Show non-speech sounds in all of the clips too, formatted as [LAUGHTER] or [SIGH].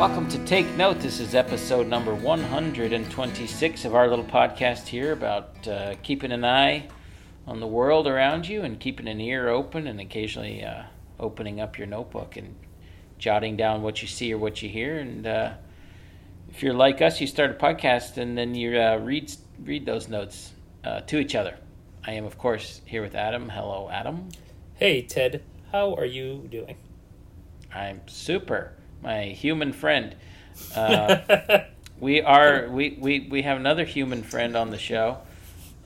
Welcome to Take Note. This is episode number 126 of our little podcast here about uh, keeping an eye on the world around you and keeping an ear open and occasionally uh, opening up your notebook and jotting down what you see or what you hear. And uh, if you're like us, you start a podcast and then you uh, read read those notes uh, to each other. I am, of course, here with Adam. Hello, Adam. Hey, Ted. How are you doing? I'm super. My human friend. Uh, [LAUGHS] we are we, we, we have another human friend on the show.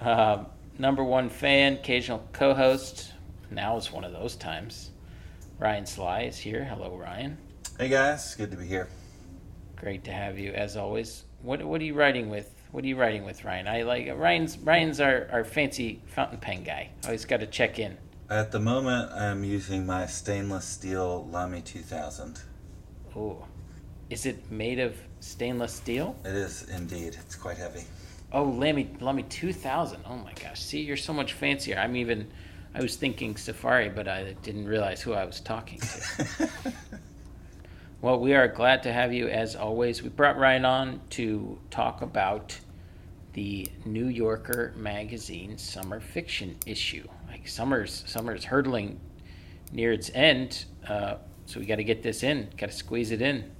Uh, number one fan, occasional co-host. Now is one of those times. Ryan Sly is here. Hello, Ryan. Hey guys, good to be here. Great to have you as always. What what are you writing with? What are you writing with, Ryan? I like Ryan's Ryan's our, our fancy fountain pen guy. Always got to check in. At the moment, I'm using my stainless steel Lamy 2000. Oh, is it made of stainless steel? It is indeed. It's quite heavy. Oh, Lamy Lamy 2000. Oh my gosh. See, you're so much fancier. I'm even I was thinking Safari, but I didn't realize who I was talking to. [LAUGHS] well, we are glad to have you as always. We brought Ryan on to talk about the New Yorker magazine summer fiction issue. Like summer's summer's hurdling near its end, uh, so we got to get this in. Got to squeeze it in.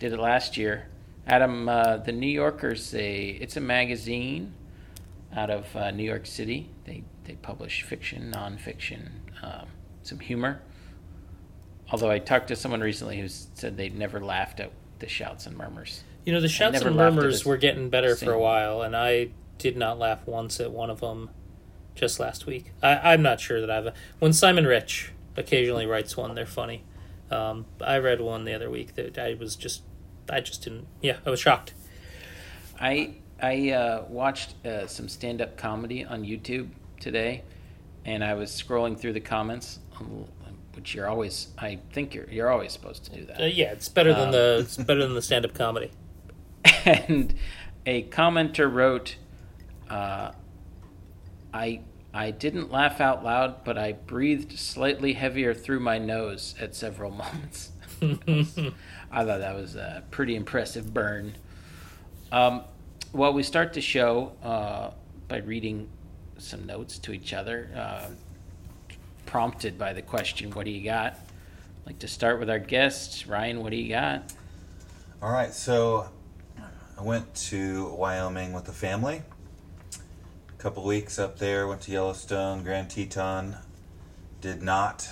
Did it last year. Adam, uh, the New Yorker's a it's a magazine out of uh, New York City. They they publish fiction, nonfiction, um, some humor. Although I talked to someone recently who said they'd never laughed at the shouts and murmurs. You know, the shouts and murmurs were getting better for a while, and I did not laugh once at one of them just last week. I, I'm not sure that I've. When Simon Rich occasionally writes one, they're funny. Um, I read one the other week that I was just. I just didn't. Yeah, I was shocked. I I uh, watched uh, some stand up comedy on YouTube today, and I was scrolling through the comments, um, which you're always I think you're you're always supposed to do that. Uh, yeah, it's better than Um, the [LAUGHS] it's better than the stand up comedy. and a commenter wrote, uh, "I I didn't laugh out loud, but I breathed slightly heavier through my nose at several [LAUGHS] moments." [LAUGHS] I thought that was a pretty impressive burn. Um, well, we start the show uh, by reading some notes to each other, uh, prompted by the question, "What do you got?" I'd like to start with our guest. Ryan, what do you got? All right, so I went to Wyoming with the family. A couple weeks up there, went to Yellowstone, Grand Teton. Did not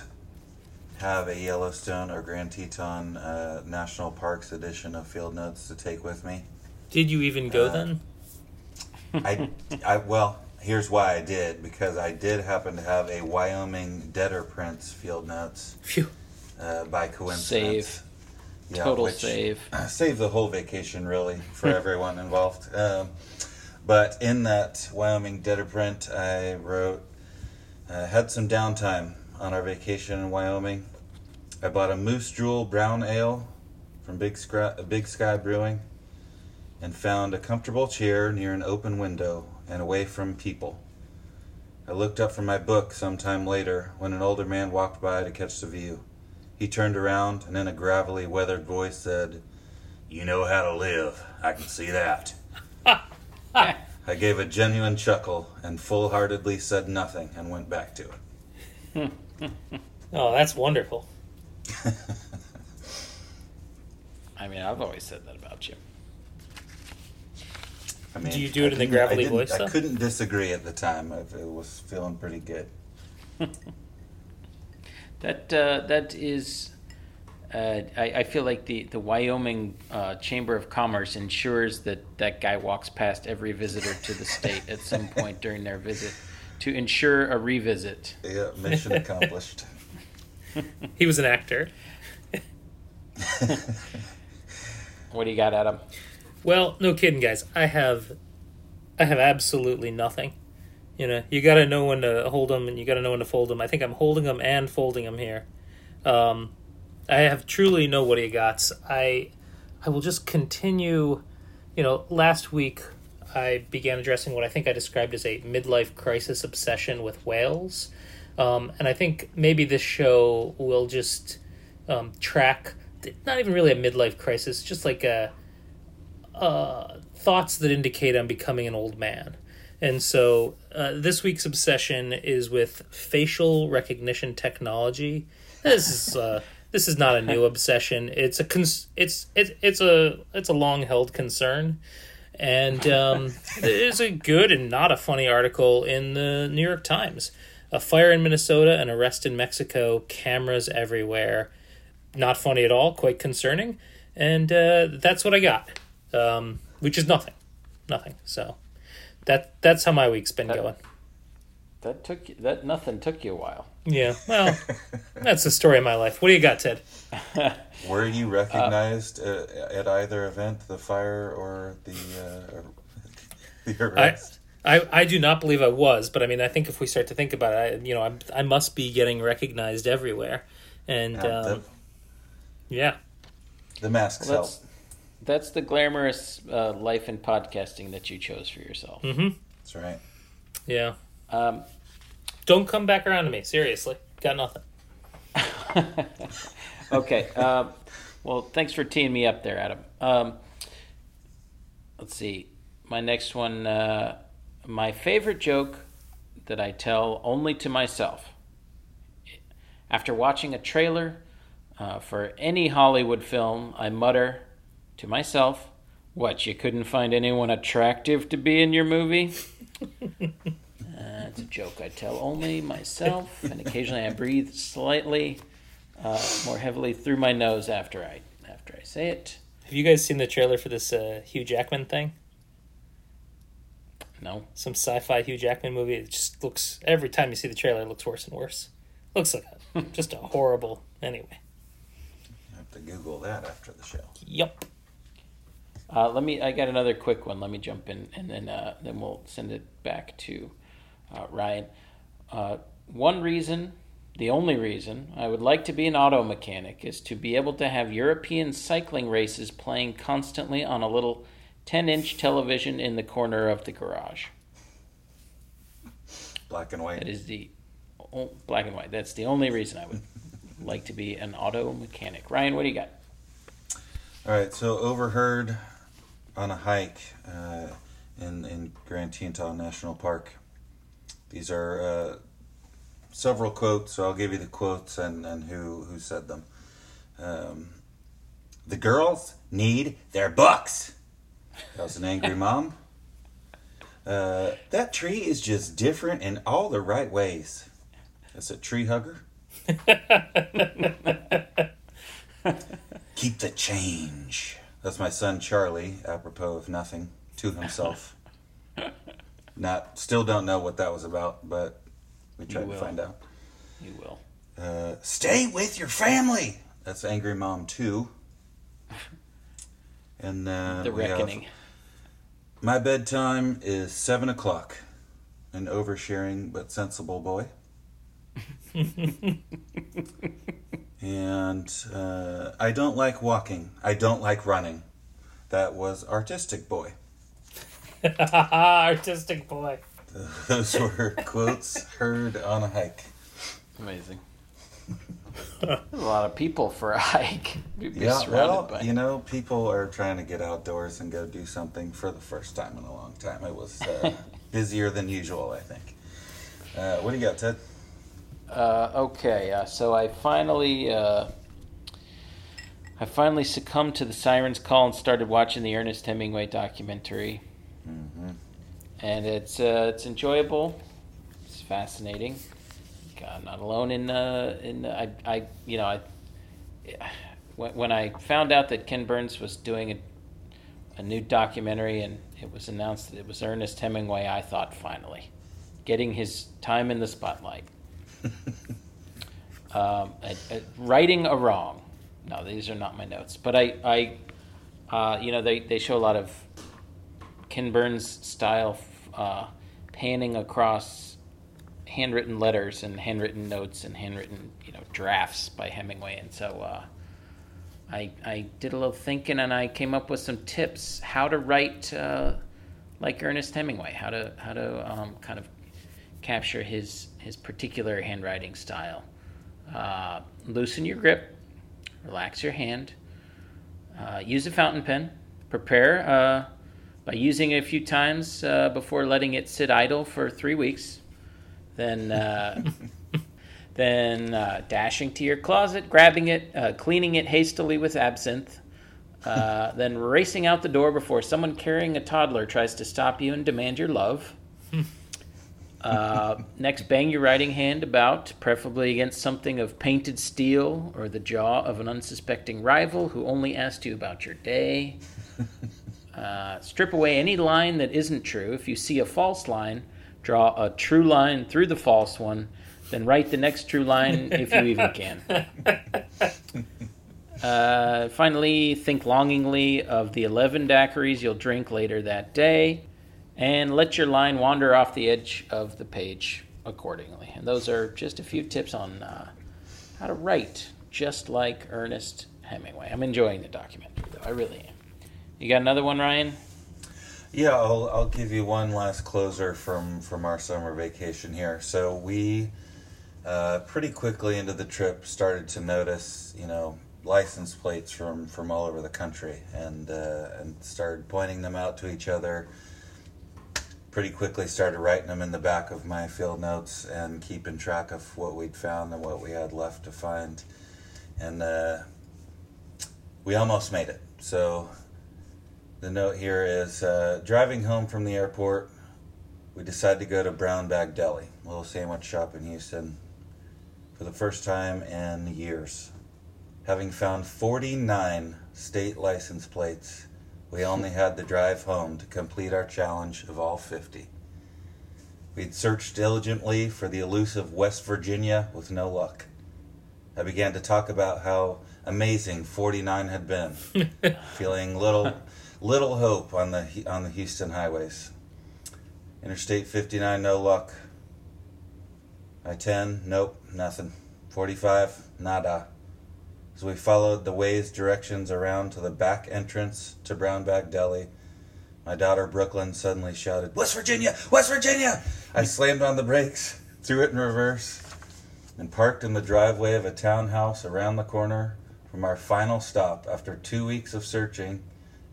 have a Yellowstone or Grand Teton uh, National Parks edition of Field Notes to take with me. Did you even go Uh, then? I, I well, here's why I did because I did happen to have a Wyoming Deader Prince Field Notes Phew. uh, by coincidence. Save. Yeah, Total which- save. [CLEARS THROAT] Save the whole vacation, really, for [LAUGHS] everyone involved. Um, but in that Wyoming Deader print, I wrote, uh, had some downtime on our vacation in Wyoming. I bought a Moose Drool Brown Ale from Big Big Sky Brewing and found a comfortable chair near an open window and away from people. I looked up from my book some time later when an older man walked by to catch the view. He turned around and in a gravelly, weathered voice said, You know how to live. I can see that. I gave a genuine chuckle and full heartedly said nothing and went back to it. [LAUGHS] Oh, that's wonderful. [LAUGHS] I mean, I've always said that about you. I mean, Do you do it I in the gravelly I didn't- voice, I though? couldn't disagree at the time. I it was feeling pretty good. [LAUGHS] That uh, that is, uh, I, I feel like the the Wyoming uh, Chamber of Commerce ensures that that guy walks past every visitor to the state at some [LAUGHS] point during their visit to ensure a revisit. Yeah, mission accomplished. He was an actor. [LAUGHS] What do you got, Adam? Well, no kidding, guys. I have, I have absolutely nothing. You know, you got to know when to hold them, and you got to know when to fold them. I think I'm holding them and folding them here. Um, I have truly no what he got. I, I will just continue. You know, last week I began addressing what I think I described as a midlife crisis obsession with whales, um, and I think maybe this show will just um, track not even really a midlife crisis, just like a, uh, thoughts that indicate I'm becoming an old man. And so uh, this week's obsession is with facial recognition technology. This is uh, this is not a new obsession. It's a cons- it's it's it's a it's a long held concern, and um, there's a good and not a funny article in the New York Times. A fire in Minnesota, an arrest in Mexico, cameras everywhere. Not funny at all, quite concerning, and uh, that's what I got, um, which is nothing, nothing. So that that's how my week's been That- going. That took you, that nothing took you a while. Yeah, well, [LAUGHS] that's the story of my life. What do you got, Ted? [LAUGHS] Were you recognized uh, at either event, the fire or the uh, [LAUGHS] the I, arrest? I I do not believe I was, but I mean, I think if we start to think about it, I, you know, I'm, I must be getting recognized everywhere, and Yeah, um, the, yeah, the masks Well, help. that's, that's the glamorous uh, life in podcasting that you chose for yourself. Mm-hmm. That's right. yeah. Um, Don't come back around to me. Seriously, got nothing. [LAUGHS] okay. Um, well, thanks for teeing me up there, Adam. Um, let's see. My next one. Uh, my favorite joke that I tell only to myself. After watching a trailer uh, for any Hollywood film, I mutter to myself, "What? You couldn't find anyone attractive to be in your movie?" [LAUGHS] Uh, it's a joke I tell only myself, and occasionally I breathe slightly uh, more heavily through my nose after I after I say it. Have you guys seen the trailer for this uh, Hugh Jackman thing? No, Some sci-fi Hugh Jackman movie. It just looks every time you see the trailer, it looks worse and worse. Looks like a, [LAUGHS] just a horrible. Anyway, I have to Google that after the show. yep. uh, let me. I got another quick one. Let me jump in, and then uh, then we'll send it back to uh, Ryan. Uh, one reason, the only reason, I would like to be an auto mechanic is to be able to have European cycling races playing constantly on a little ten-inch television in the corner of the garage. Black and white. That is the o- black and white. That's the only reason I would [LAUGHS] like to be an auto mechanic. Ryan, what do you got? All right, so overheard on a hike uh, in in Grand Teton National Park. These are uh, several quotes, so I'll give you the quotes and, and who who said them. Um, the girls need their books. That was an angry [LAUGHS] mom. Uh, that tree is just different in all the right ways. That's a tree hugger. [LAUGHS] Keep the change. That's my son Charlie, apropos of nothing, to himself. [LAUGHS] Not, still don't know what that was about, but we tried to find out. You will. Uh, stay with your family. That's Angry Mom 2. [LAUGHS] And then The we have, reckoning. my bedtime is 7 o'clock. An oversharing but sensible boy. [LAUGHS] and uh, I don't like walking. I don't like running. That was Artistic Boy. [LAUGHS] Artistic boy. [LAUGHS] Those were quotes heard on a hike. Amazing. A lot of people for a hike. Be Yeah, well, by. you know, people are trying to get outdoors and go do something for the first time in a long time. It was uh, [LAUGHS] busier than usual, I think. Uh, what do you got, Ted? Uh, okay, uh, so I finally, uh, I finally succumbed to the siren's call and started watching the Ernest Hemingway documentary, Mm-hmm. and it's uh, it's enjoyable. It's fascinating. God, I'm not alone in uh, in I I you know I when when I found out that Ken Burns was doing a a new documentary and it was announced that it was Ernest Hemingway, I thought finally getting his time in the spotlight [LAUGHS] um, righting a wrong. No, these are not my notes, but I, I, uh, you know, they, they show a lot of Ken Burns style uh, panning across handwritten letters and handwritten notes and handwritten, you know, drafts by Hemingway, and so uh, I, I did a little thinking and I came up with some tips how to write uh, like Ernest Hemingway, how to how to um, kind of capture his his particular handwriting style. Uh, loosen your grip, relax your hand, uh, use a fountain pen, prepare uh, by using it a few times uh, before letting it sit idle for three weeks. Then, uh, [LAUGHS] then uh, dashing to your closet, grabbing it, uh, cleaning it hastily with absinthe, uh, [LAUGHS] then racing out the door before someone carrying a toddler tries to stop you and demand your love. [LAUGHS] Uh, next, bang your writing hand about, preferably against something of painted steel or the jaw of an unsuspecting rival who only asked you about your day. Uh, strip away any line that isn't true. If you see a false line, draw a true line through the false one, then write the next true line if you even can. [LAUGHS] Uh, finally, think longingly of the 11 daiquiris you'll drink later that day, and let your line wander off the edge of the page accordingly. And those are just a few tips on uh, how to write just like Ernest Hemingway. I'm enjoying the documentary, though. I really am. You got another one, Ryan? Yeah, I'll, I'll give you one last closer from, from our summer vacation here. So we uh, pretty quickly into the trip started to notice, you know, license plates from, from all over the country and uh, and started pointing them out to each other. Pretty quickly started writing them in the back of my field notes and keeping track of what we'd found and what we had left to find. And uh, we almost made it. So the note here is uh, driving home from the airport, we decided to go to Brown Bag Deli, a little sandwich shop in Houston, for the first time in years. Having found 49 state license plates, we only had to drive home to complete our challenge of all 50. We'd searched diligently for the elusive West Virginia with no luck. I began to talk about how amazing 49 had been, [LAUGHS] feeling little little hope on the on the Houston highways. Interstate 59 no luck. I-10 nope, nothing. 45 nada. As we followed the Waze directions around to the back entrance to Brown Bag Deli, my daughter Brooklyn suddenly shouted, West Virginia! West Virginia! I slammed on the brakes, threw it in reverse, and parked in the driveway of a townhouse around the corner from our final stop after two weeks of searching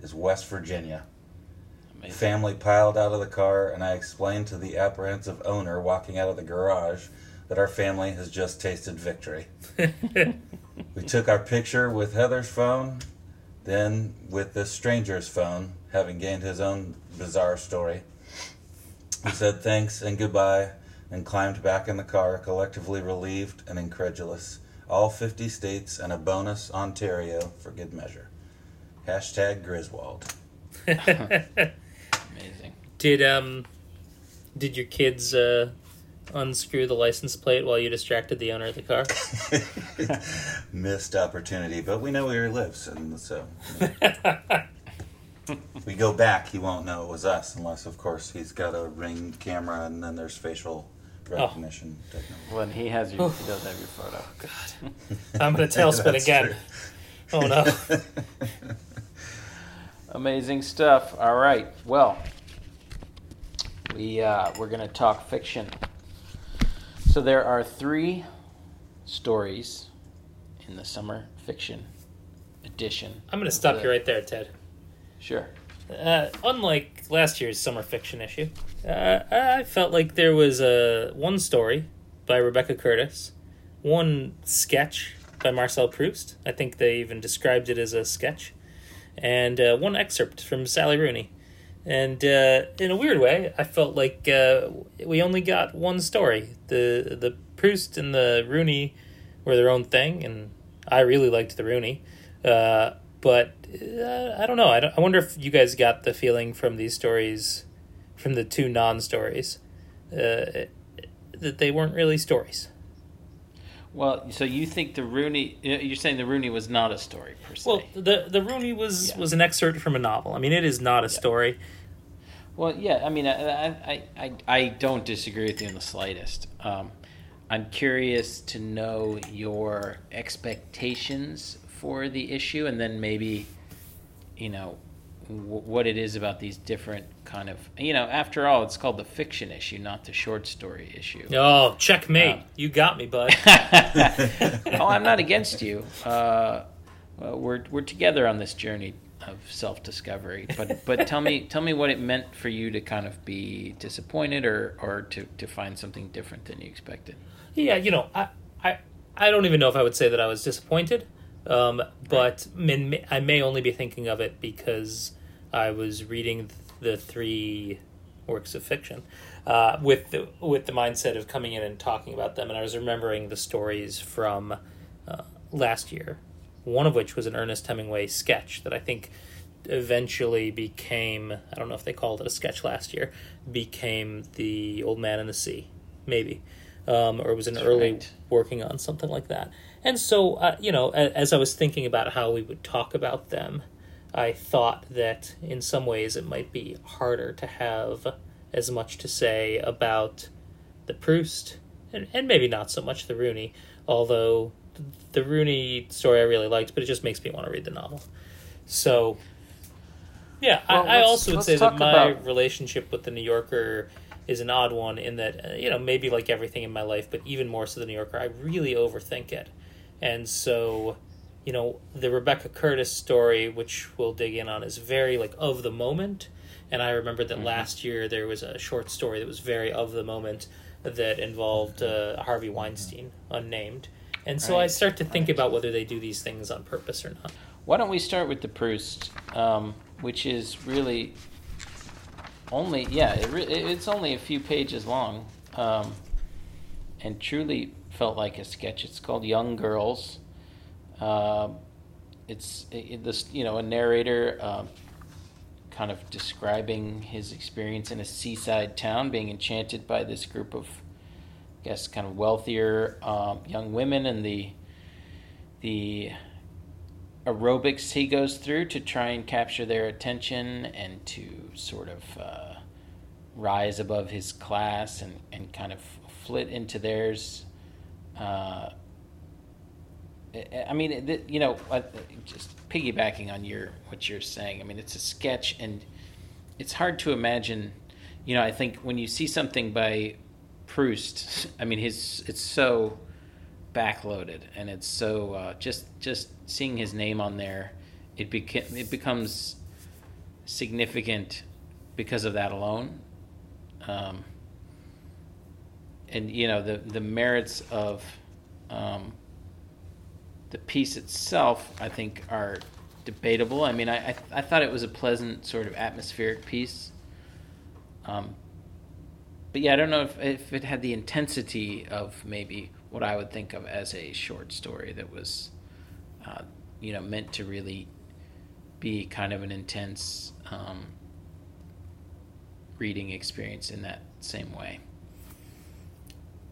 is West Virginia. Amazing. Family piled out of the car, and I explained to the apprehensive owner walking out of the garage that our family has just tasted victory. [LAUGHS] We took our picture with Heather's phone, then with this stranger's phone, having gained his own bizarre story. We said thanks and goodbye and climbed back in the car, collectively relieved and incredulous. All 50 states and a bonus Ontario for good measure. Hashtag Griswold. [LAUGHS] Amazing. Did um, did your kids uh, unscrew the license plate while you distracted the owner of the car? [LAUGHS] Missed opportunity, but we know where he lives, and so [LAUGHS] we go back. He won't know it was us, unless, of course, he's got a ring camera, and then there's facial recognition technology. When he has your, he does have your photo. God, I'm gonna tailspin again. true. Oh no! Amazing stuff. All right. Well, we uh, we're gonna talk fiction. So there are three stories in the summer fiction edition. I'm gonna stop you right there, Ted. Sure. Uh, unlike last year's summer fiction issue, uh, I felt like there was uh, one story by Rebecca Curtis, one sketch by Marcel Proust. I think they even described it as a sketch, and uh, one excerpt from Sally Rooney. And uh, in a weird way, I felt like uh, we only got one story. the The Proust and the Rooney were their own thing, and I really liked the Rooney. Uh, but uh, I don't know. I, don't, I wonder if you guys got the feeling from these stories, from the two non stories, uh, that they weren't really stories. Well, so you think the Rooney? You're saying the Rooney was not a story per se. Well, the the Rooney was Yeah. was an excerpt from a novel. I mean, it is not a story. Well, yeah, I mean, I, I, I, I don't disagree with you in the slightest. Um, I'm curious to know your expectations for the issue, and then maybe, you know, w- what it is about these different kind of, you know, after all, it's called the fiction issue, not the short story issue. Oh, checkmate! Um, you got me, bud. [LAUGHS] [LAUGHS] oh, I'm not against you. Uh, we're we're together on this journey of self discovery. But but tell me [LAUGHS] tell me what it meant for you to kind of be disappointed or or to to find something different than you expected. Yeah, you know, I I I don't even know if I would say that I was disappointed. Um, but right. I may only be thinking of it because I was reading the three works of fiction uh, with the with the mindset of coming in and talking about them, and I was remembering the stories from uh, last year. One of which was an Ernest Hemingway sketch that I think eventually became I don't know if they called it a sketch last year became the Old Man and the Sea, maybe, um, or it was an That's early right. working on something like that. And so, uh, you know, as I was thinking about how we would talk about them, I thought that in some ways it might be harder to have as much to say about the Proust, and, and maybe not so much the Rooney, although the Rooney story I really liked, but it just makes me want to read the novel. So, yeah, well, I, I, also would say that my about... relationship with the New Yorker is an odd one in that, uh, you know, maybe like everything in my life, but even more so the New Yorker, I really overthink it. And so, you know, the Rebecca Curtis story, which we'll dig in on, is very like of the moment. And I remember that mm-hmm. last year there was a short story that was very of the moment that involved uh, Harvey Weinstein, unnamed. And so right. I start to think right. about whether they do these things on purpose or not. Why don't we start with the Proust, um, which is really only yeah, it re- it's only a few pages long, um, and truly felt like a sketch. It's called Young Girls. Uh, it's it, this you know a narrator uh, kind of describing his experience in a seaside town, being enchanted by this group of, I guess, kind of wealthier um, young women and the the aerobics he goes through to try and capture their attention and to sort of uh, rise above his class and, and kind of flit into theirs uh, I mean, you know, just piggybacking on your what you're saying. I mean, it's a sketch, and it's hard to imagine. You know, I think when you see something by Proust, I mean, his it's so backloaded, and it's so uh, just just seeing his name on there, it beca- it becomes significant because of that alone. Um, and you know the the merits of um, the piece itself, I think, are debatable. I mean, I I, I thought it was a pleasant sort of atmospheric piece. Um, but yeah, I don't know if if it had the intensity of maybe what I would think of as a short story that was, uh, you know, meant to really be kind of an intense um, reading experience in that same way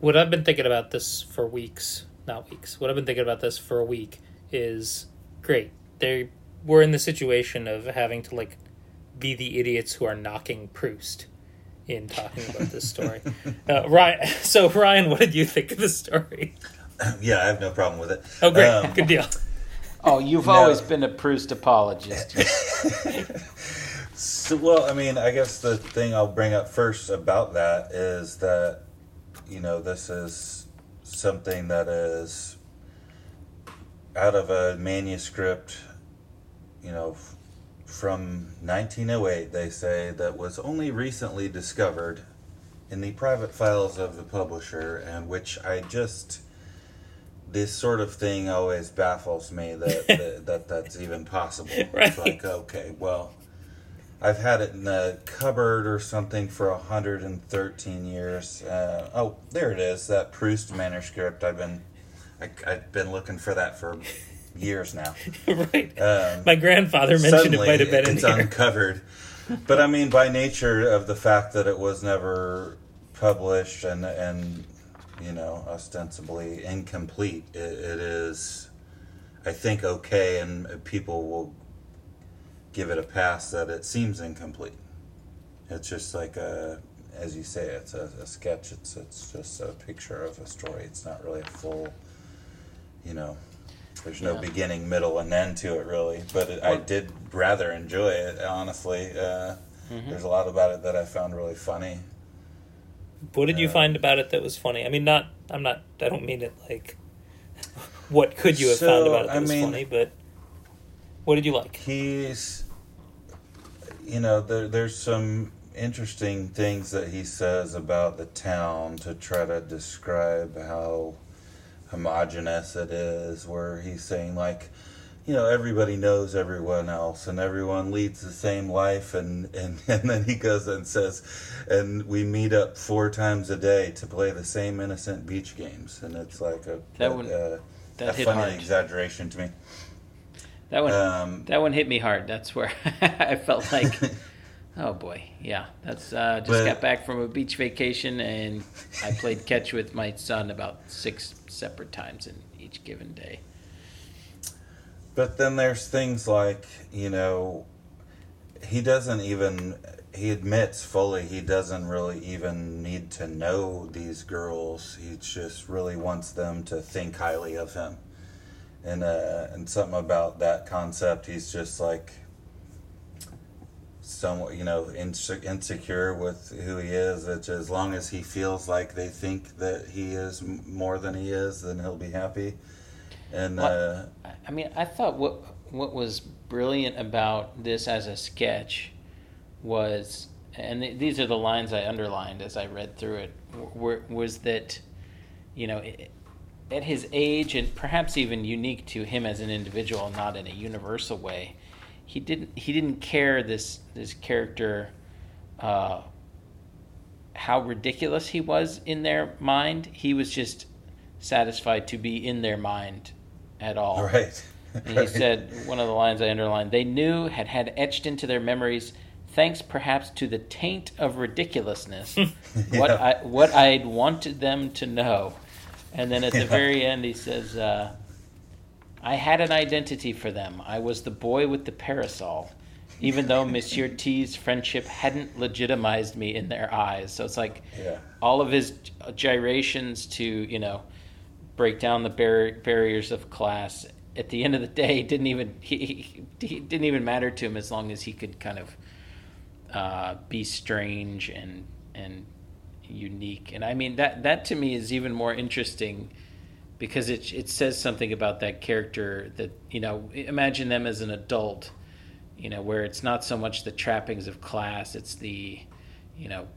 what I've been thinking about this for weeks, not weeks. What I've been thinking about this for a week is great. They we're in the situation of having to like be the idiots who are knocking Proust in talking about this story. [LAUGHS] uh, Ryan, so Ryan, what did you think of the story? [LAUGHS] Yeah, I have no problem with it. Oh, great, um, good deal. Oh, you've no. always been a Proust apologist. [LAUGHS] so, well, I mean, I guess the thing I'll bring up first about that is that you know, this is something that is out of a manuscript, you know, from 1908, they say, that was only recently discovered in the private files of the publisher, and which I just. This sort of thing always baffles me that, [LAUGHS] that, that that's even possible. Right. It's like, okay, well, I've had it in the cupboard or something for 113 years. Uh, oh, there it is, that Proust manuscript. I've been, I, have been looking for that for years now. [LAUGHS] right. Um, My grandfather mentioned it might have been it's uncovered. but I mean, by nature of the fact that it was never published and and you know ostensibly incomplete, it, it is, I think, okay, and people will give it a pass that it seems incomplete. It's just like a, as you say, it's a, a sketch. It's it's just a picture of a story. It's not really a full, you know. There's no yeah. beginning, middle, and end to it, really. But it, I did rather enjoy it, honestly. Uh, mm-hmm. There's a lot about it that I found really funny. What did you uh, find about it that was funny? I mean, not. I'm not. I don't mean it like. [LAUGHS] What could you have so, found about it that I was mean, funny? But What did you like? He's, you know, there, there's some interesting things that he says about the town to try to describe how homogenous it is, where he's saying, like, you know, everybody knows everyone else and everyone leads the same life. And, and, [LAUGHS] and then he goes and says, and we meet up four times a day to play the same innocent beach games. And it's like a, That a, one- a, that a funny hard. exaggeration to me. That one, Um, that one hit me hard. That's where [LAUGHS] I felt like, [LAUGHS] oh boy, yeah. That's uh, just But- got back from a beach vacation, and I played catch with my son about six separate times in each given day. But then there's things like, you know, he doesn't even, he admits fully he doesn't really even need to know these girls. He just really wants them to think highly of him. And, uh, and something about that concept, he's just like, somewhat, you know, inse- insecure with who he is. That as long as he feels like they think that he is more than he is, then he'll be happy. And, What- uh, I- mean, I thought what what was brilliant about this as a sketch was, and th- these are the lines I underlined as I read through it, were, was that, you know, i- at his age and perhaps even unique to him as an individual, not in a universal way, he didn't he didn't care this this character. Uh, how ridiculous he was in their mind. He was just satisfied to be in their mind at all. [LAUGHS] right. And he said, one of the lines I underlined, they knew, had had etched into their memories, thanks perhaps to the taint of ridiculousness, [LAUGHS] what I what I'd wanted them to know. And then at the very end, he says, uh, I had an identity for them. I was the boy with the parasol, even though [LAUGHS] Monsieur T's friendship hadn't legitimized me in their eyes. So it's like Yeah. all of his gyrations to, you know, break down the bar- barriers of class at the end of the day didn't even he, he, he didn't even matter to him as long as he could kind of uh, be strange and and unique. And I mean that that to me is even more interesting because it it says something about that character that you know imagine them as an adult you know where it's not so much the trappings of class it's the you know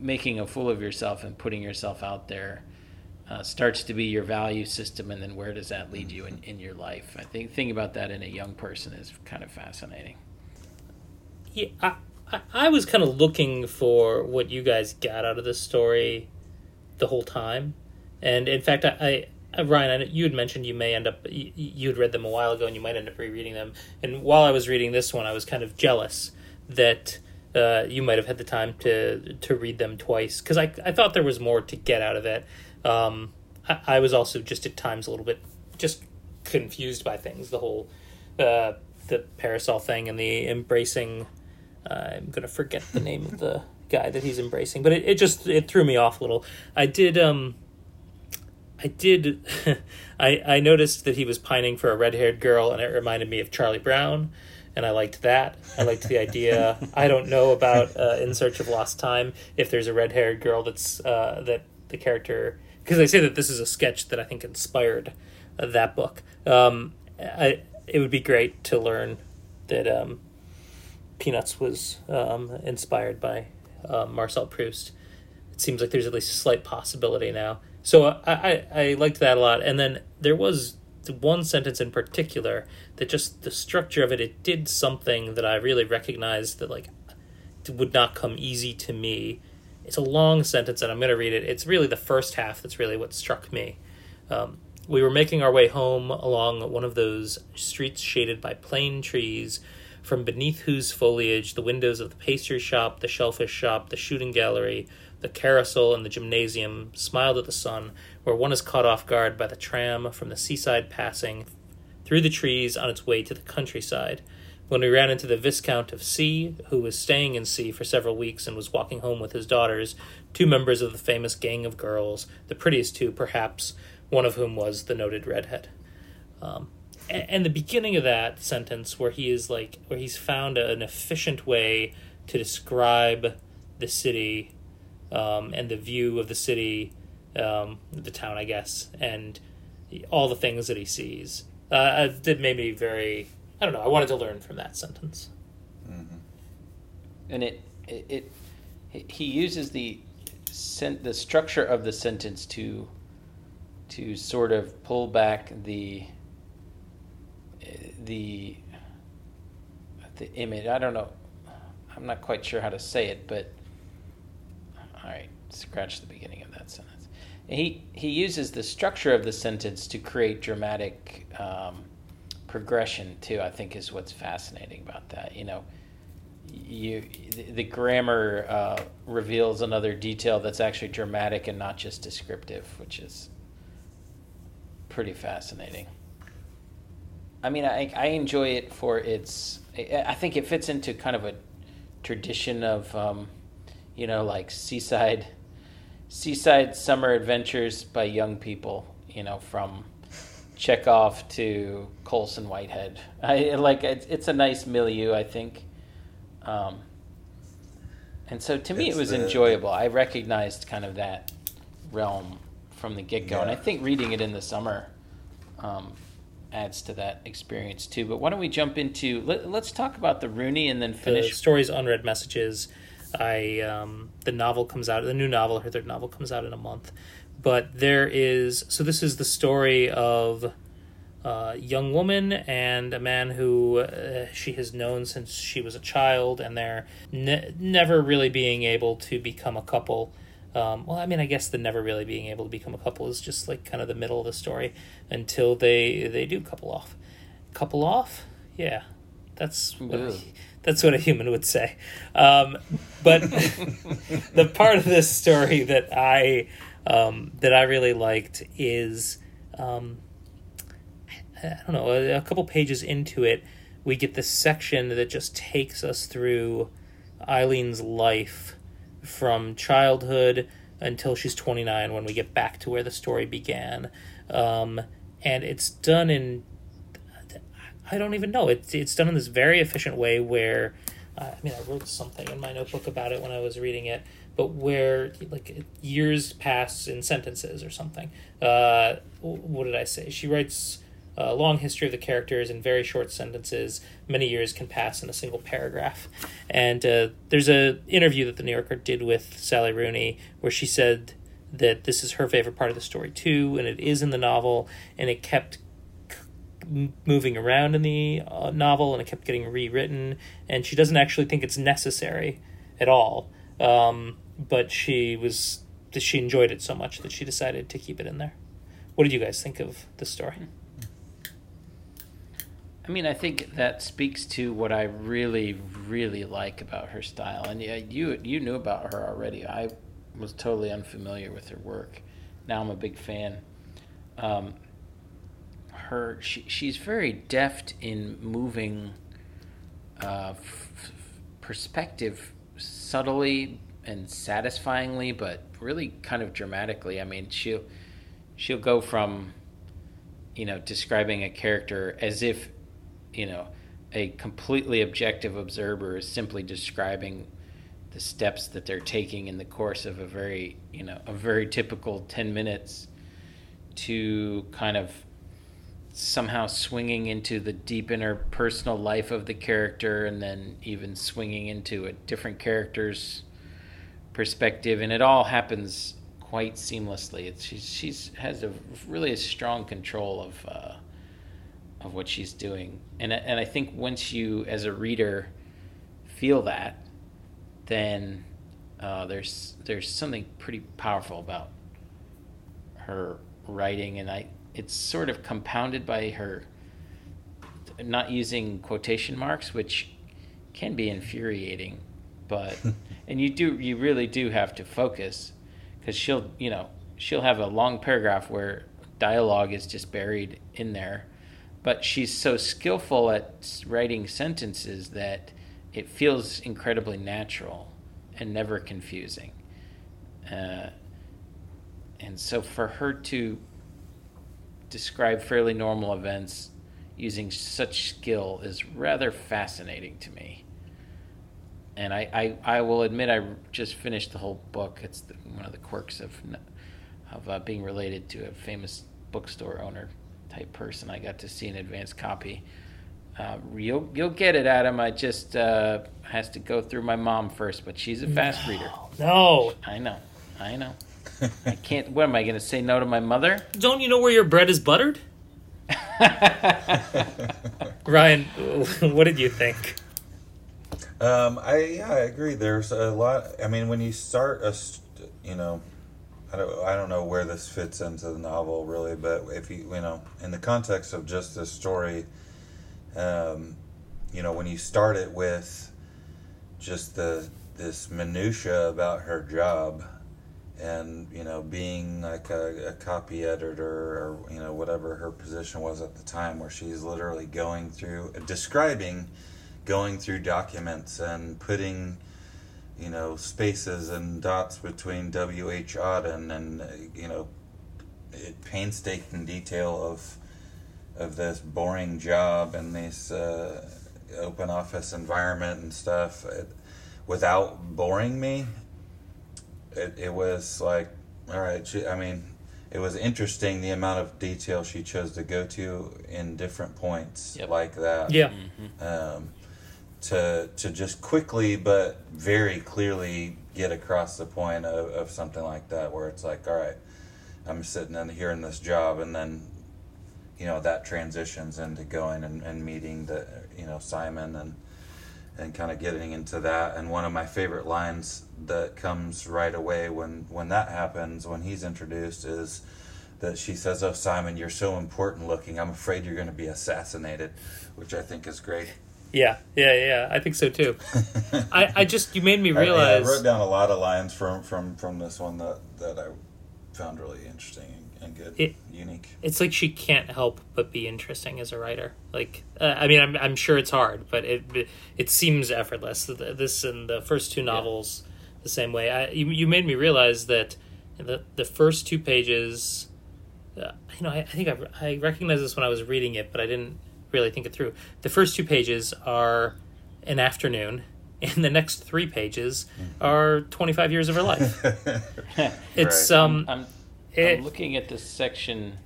making a fool of yourself and putting yourself out there uh, starts to be your value system and then where does that lead you in, in your life? I think thinking about that in a young person is kind of fascinating. Yeah, I, I was kind of looking for what you guys got out of this story the whole time, and in fact, I, I Ryan, I, you had mentioned you may end up you, you had read them a while ago, and you might end up rereading them. And while I was reading this one, I was kind of jealous that uh, you might have had the time to to read them twice because I I thought there was more to get out of it. Um, I, I was also just at times a little bit just confused by things. The whole uh, the parasol thing and the embracing. I'm gonna forget the name of the guy that he's embracing, but it, it just it threw me off a little. I did um. I did. [LAUGHS] I I noticed that he was pining for a red haired girl, and it reminded me of Charlie Brown, and I liked that. I liked the idea. I don't know about uh, In Search of Lost Time if there's a red haired girl that's uh, that the character because they say that this is a sketch that I think inspired uh, that book. Um, I it would be great to learn that um, Peanuts was um, inspired by uh, Marcel Proust. It seems like there's at least a slight possibility now. So uh, I, I, I liked that a lot. And then there was one sentence in particular that just the structure of it, it did something that I really recognized that like would not come easy to me. It's a long sentence, and I'm going to read it. It's really the first half that's really what struck me. Um, we were making our way home along one of those streets shaded by plane trees, from beneath whose foliage the windows of the pastry shop, the shellfish shop, the shooting gallery, the carousel, and the gymnasium smiled at the sun, where one is caught off guard by the tram from the seaside passing through the trees on its way to the countryside. When we ran into the Viscount of C, who was staying in C for several weeks and was walking home with his daughters, two members of the famous gang of girls, the prettiest two, perhaps, one of whom was the noted redhead. Um, and, the beginning of that sentence, where he is like, where he's found an efficient way to describe the city um, and the view of the city, um, the town, I guess, and all the things that he sees. Uh, that made me very I don't know. I wanted to learn from that sentence. and it it, it he uses the sen- the structure of the sentence to to sort of pull back the the the image. I don't know. I'm not quite sure how to say it, but all right, scratch the beginning of that sentence. He he uses the structure of the sentence to create dramatic um, progression too. I think is what's fascinating about that. You know, you the, the grammar uh, reveals another detail that's actually dramatic and not just descriptive, which is pretty fascinating. I mean, I, I enjoy it for its. I think it fits into kind of a tradition of, um, you know, like seaside, seaside summer adventures by young people. You know, from Chekhov to Colson Whitehead. I like it's, it's a nice milieu, I think. Um, and so to me, It's it was the- enjoyable. I recognized kind of that realm from the get go, and I think reading it in the summer um, adds to that experience too. But why don't we jump into let, let's talk about the Rooney and then The finish. stories unread messages. I um, the novel comes out. The new novel, her third novel, comes out in a month. But there is so this is the story of a young woman and a man who uh, she has known since she was a child, and they're ne- never really being able to become a couple. Um, well, I mean, I guess the never really being able to become a couple is just like kind of the middle of the story until they they do couple off. Couple off, yeah, that's what Ooh. [LAUGHS] that's what a human would say. Um, but [LAUGHS] [LAUGHS] the part of this story that I um, that I really liked is um, I don't know a, a couple pages into it, we get this section that just takes us through Eileen's life from childhood until she's 29 when we get back to where the story began. Um, and it's done in I don't even know. It's it's done in this very efficient way where, uh, I mean, I wrote something in my notebook about it when I was reading it, but where like years pass in sentences or something. Uh, what did I say? She writes a long history of the characters in very short sentences. Many years can pass in a single paragraph, and uh, there's a interview that the New Yorker did with Sally Rooney where she said that this is her favorite part of the story too, and it is in the novel, and it kept moving around in the uh, novel and it kept getting rewritten and she doesn't actually think it's necessary at all. Um, but she was she enjoyed it so much that she decided to keep it in there. What did you guys think of the story I mean, I think that speaks to what I really, really like about her style. And yeah, you you knew about her already. I was totally unfamiliar with her work. Now I'm a big fan. Um, her she, she's very deft in moving uh, f- perspective subtly and satisfyingly, but really kind of dramatically. I mean, she'll she'll go from you know describing a character as if you know a completely objective observer is simply describing the steps that they're taking in the course of a very you know a very typical 10 minutes to kind of somehow swinging into the deep inner personal life of the character and then even swinging into a different character's perspective. And it all happens quite seamlessly. It's she's she's has a really a strong control of uh, of what she's doing. And I- and I think once you as a reader feel that then uh, there's there's something pretty powerful about her writing. And I it's sort of compounded by her not using quotation marks which can be infuriating but [LAUGHS] and you do you really do have to focus because she'll you know she'll have a long paragraph where dialogue is just buried in there but she's so skillful at writing sentences that it feels incredibly natural and never confusing. Uh, and so for her to describe fairly normal events using such skill is rather fascinating to me. And I, I, I will admit I just finished the whole book. It's the, one of the quirks of of uh, being related to a famous bookstore owner type person. I got to see an advanced copy Uh, you'll you'll get it, Adam. I just uh, has to go through my mom first, but she's a fast reader. No. I know, I know. I can't. What am I going to say no to my mother? Don't you know where your bread is buttered? [LAUGHS] Ryan, [LAUGHS] what did you think? Um, I yeah, I agree. There's a lot. I mean, when you start a, st- you know, I don't I don't know where this fits into the novel really, but if you you know, in the context of just this story, um, you know, when you start it with just the this minutia about her job and you know being like a, a copy editor or you know whatever her position was at the time where she's literally going through describing going through documents and putting you know spaces and dots between W.H. Auden and uh, you know it painstaking detail of of this boring job and this uh, open office environment and stuff it, without boring me it, it was like all right she, i mean it was interesting the amount of detail she chose to go to in different points Yep. like that Yeah. um, to to just quickly but very clearly get across the point of, of something like that where it's like all right i'm sitting in here in this job and then you know that transitions into going and, and meeting the you know simon and and kind of getting into that. And one of my favorite lines that comes right away when when that happens when he's introduced is that she says oh simon you're so important looking. I'm afraid you're going to be assassinated which i think is great Yeah, yeah, yeah. I think so too. [LAUGHS] I, I just you made me realize. I, wrote down a lot of lines from from from this one that that I found really interesting and, good, It- unique. it's like she can't help but be interesting as a writer. Like, uh, I mean, I'm, I'm sure it's hard, but it it seems effortless. This and the first two novels, the same way. I, you you made me realize that the the first two pages. Uh, you know, I, I think I, I recognized this when I was reading it, but I didn't really think it through. The first two pages are an afternoon, [LAUGHS] and the next three pages are 25 years of her life. [LAUGHS] [LAUGHS] It's Right. um, I'm, it- I'm looking at this section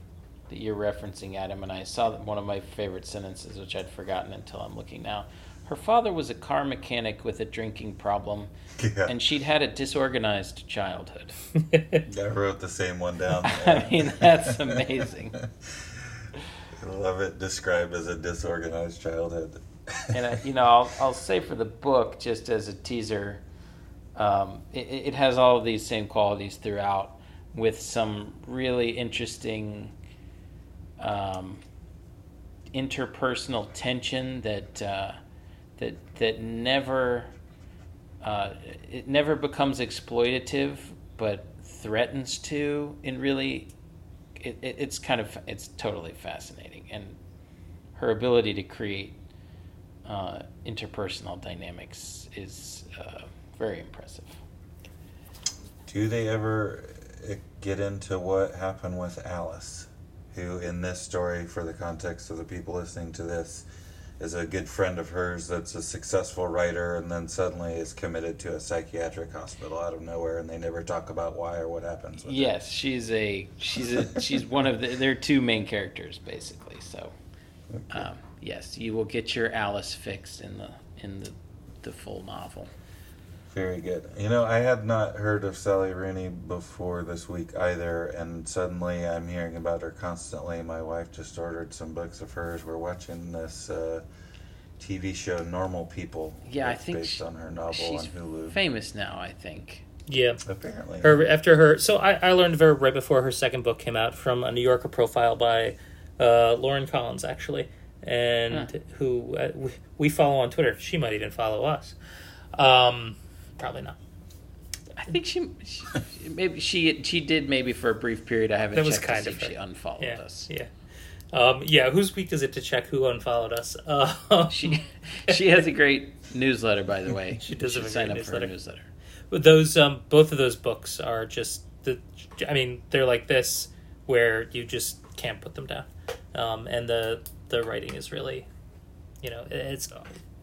that you're referencing, Adam, and I saw that one of my favorite sentences, which I'd forgotten until I'm looking now. Her father was a car mechanic with a drinking problem, yeah, and she'd had a disorganized childhood. I wrote the same one down. I mean, that's amazing. Love it described as a disorganized childhood. and I, you know, I'll, I'll say for the book, just as a teaser, um, it, it has all of these same qualities throughout, with some really interesting um, interpersonal tension that uh, that that never uh, it never becomes exploitative, but threatens to in really. It, it, it's kind of it's totally fascinating, and her ability to create uh, interpersonal dynamics is uh, very impressive. Do they ever uh, get into what happened with Alice, who in this story, for the context of the people listening to this, is a good friend of hers that's a successful writer and then suddenly is committed to a psychiatric hospital out of nowhere and they never talk about why or what happens it. Yes, she's a she's a she's one of the there are two main characters basically. So um, yes, you will get your Alice fixed in the in the the full novel. Very good. You know, I had not heard of Sally Rooney before this week either, and suddenly I'm hearing about her constantly. My wife just ordered some books of hers. We're watching this uh, TV show, Normal People. Yeah, I think based sh- on her novel She's on Hulu. famous now, I think. yeah. Apparently, her after her so I, I learned of her right before her second book came out from a new yorker profile by uh, lauren collins actually and Huh. who uh, we, we follow on twitter she might even follow us um, probably not I think she, she maybe she she did maybe for a brief period. I haven't That was checked kind to of see if she unfollowed yeah us. yeah um, yeah whose week is it to check who unfollowed us uh, [LAUGHS] She she has a great newsletter, by the way. [LAUGHS] She does You have a sign great up for her newsletter. newsletter. But those um both of those books are just the I mean they're like this where you just can't put them down. Um and the the writing is really you know it's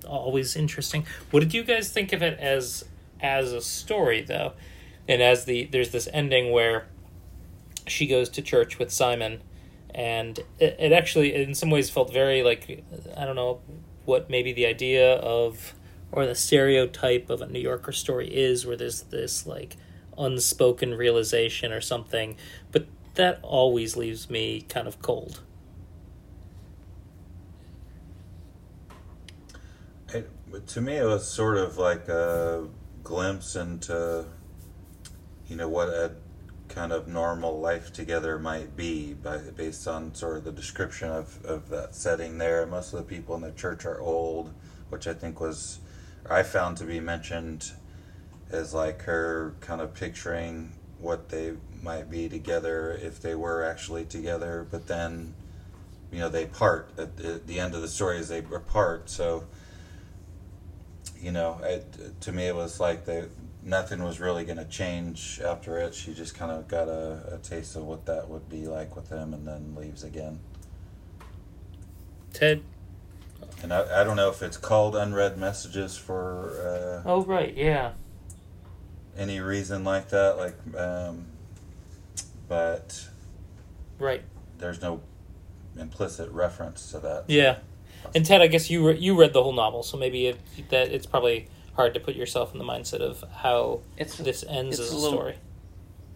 always interesting. What did you guys think of it as as a story though? And as the there's this ending where she goes to church with Simon and it, it actually in some ways felt very like I don't know what maybe the idea of or the stereotype of a New Yorker story is, where there's this like unspoken realization or something, but that always leaves me kind of cold. It, to me, it was sort of like a glimpse into, you know, what a kind of normal life together might be by based on sort of the description of, of that setting there. Most of the people in the church are old, which I think was I found to be mentioned as like her kind of picturing what they might be together if they were actually together, but then you know they part at the, the end of the story as they part. So you know, it, to me it was like they nothing was really going to change after it. She just kind of got a, a taste of what that would be like with him, and then leaves again. Ted. And I, I don't know if it's called unread messages for. Uh, oh right, yeah. Any reason like that, like, um, but. Right. There's no implicit reference to that. Yeah, and Ted, I guess you re- you read the whole novel, so maybe it, that it's probably hard to put yourself in the mindset of how it's, this ends as a, little, story.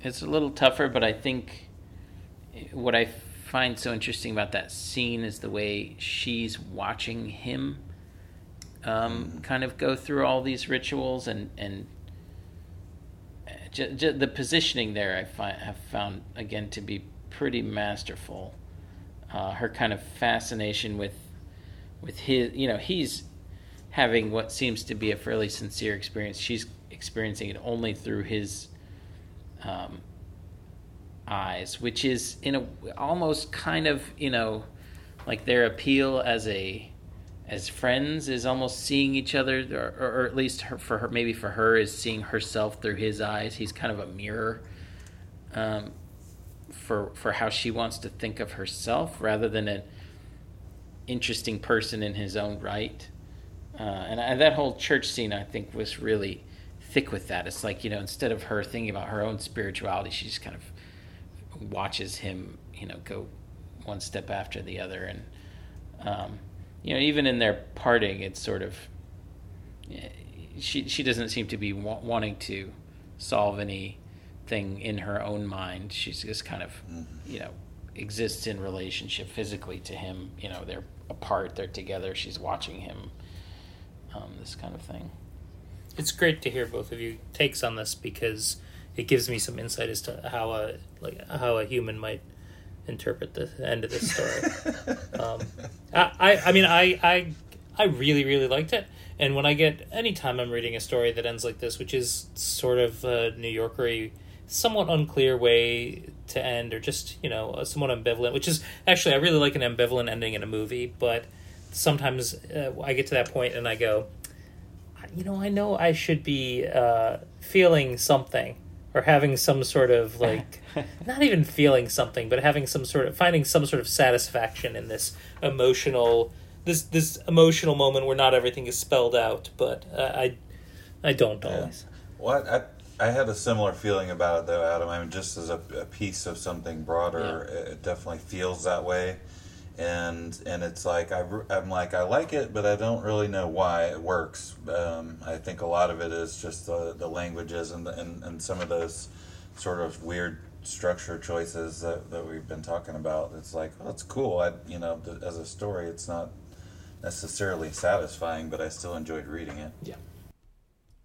It's a little tougher, but I think what I find so interesting about that scene is the way she's watching him um, kind of go through all these rituals and and j- j- the positioning there I find have found again to be pretty masterful. Uh, her kind of fascination with with his you know he's having what seems to be a fairly sincere experience. She's experiencing it only through his um, eyes, which is in a almost kind of you know like their appeal as a as friends is almost seeing each other, or, or at least her, for her, maybe for her is seeing herself through his eyes. He's kind of a mirror um, for for how she wants to think of herself, rather than an interesting person in his own right. Uh, and I, that whole church scene, I think, was really thick with that. It's like you know, instead of her thinking about her own spirituality, she just kind of watches him, you know, go one step after the other, and um, you know, even in their parting, it's sort of she she doesn't seem to be wa- wanting to solve anything in her own mind. She's just kind of mm-hmm. you know exists in relationship physically to him. You know, they're apart, they're together. She's watching him um, this kind of thing. It's great to hear both of you takes on this because it gives me some insight as to how a like how a human might interpret the end of this story. [LAUGHS] um, I, I, I mean I, I I really really liked it, and when I get anytime I'm reading a story that ends like this, which is sort of a New Yorkery, somewhat unclear way to end, or just you know somewhat ambivalent, which is actually I really like an ambivalent ending in a movie, but sometimes uh, I get to that point and I go, you know, I know I should be uh, feeling something or having some sort of like, [LAUGHS] not even feeling something, but having some sort of finding some sort of satisfaction in this emotional, this this emotional moment where not everything is spelled out. But uh, I, I don't yeah. always. Well, I, I had a similar feeling about it though, Adam. I mean, just as a, a piece of something broader, yeah. it definitely feels that way and and it's like I, I'm like I like it, but I don't really know why it works. Um, I think a lot of it is just the, the languages and, the, and and some of those sort of weird structure choices that, that we've been talking about. It's like oh, it's cool. I you know as a story, it's not necessarily satisfying, but I still enjoyed reading it. Yeah.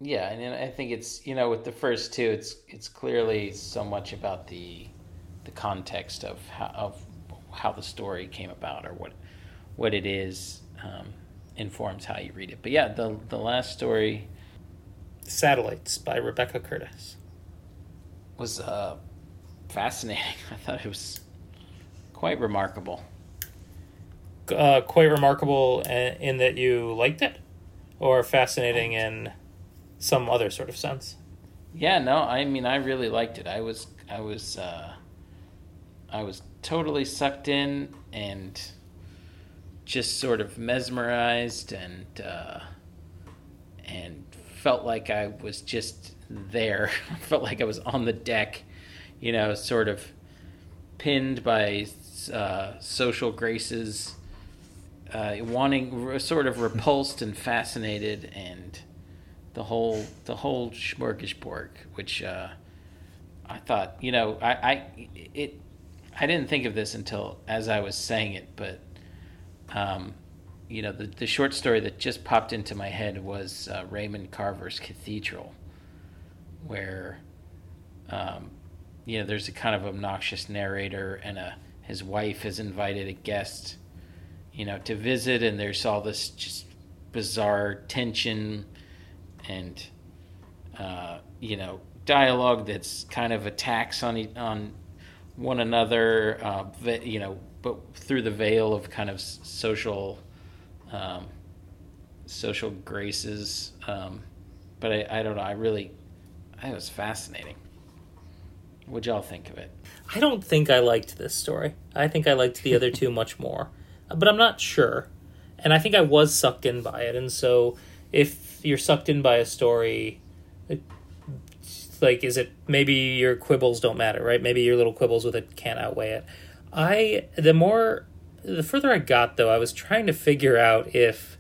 Yeah, and I think it's you know with the first two, it's it's clearly so much about the the context of how, of how the story came about or what what it is um, informs how you read it. But yeah, the the last story, "Satellites" by Rebecca Curtis, was uh, fascinating. [LAUGHS] I thought it was quite remarkable. Uh, quite remarkable in that you liked it, or fascinating in some other sort of sense. Yeah, no, I mean I really liked it. I was I was uh, I was totally sucked in and just sort of mesmerized and uh, and felt like I was just there. [LAUGHS] felt like I was on the deck, you know, sort of pinned by uh, social graces, uh, wanting sort of repulsed and fascinated, and the whole the whole smorgasbord, which uh, I thought, you know, I, I it I didn't think of this until as I was saying it, but um, you know, the the short story that just popped into my head was uh, Raymond Carver's Cathedral, where um, you know, there's a kind of obnoxious narrator and a his wife has invited a guest, you know, to visit, and there's all this just bizarre tension and uh, you know dialogue that's kind of attacks on on one another, uh, you know, but through the veil of kind of social um, social graces. Um, but I, I don't know. I really, it was fascinating. What'd y'all think of it? I don't think I liked this story. I think I liked the other [LAUGHS] two much more, but I'm not sure. And I think I was sucked in by it. And so, if you're sucked in by a story, like, is it maybe your quibbles don't matter, right? Maybe your little quibbles with it can't outweigh it. I the more the further I got though, I was trying to figure out if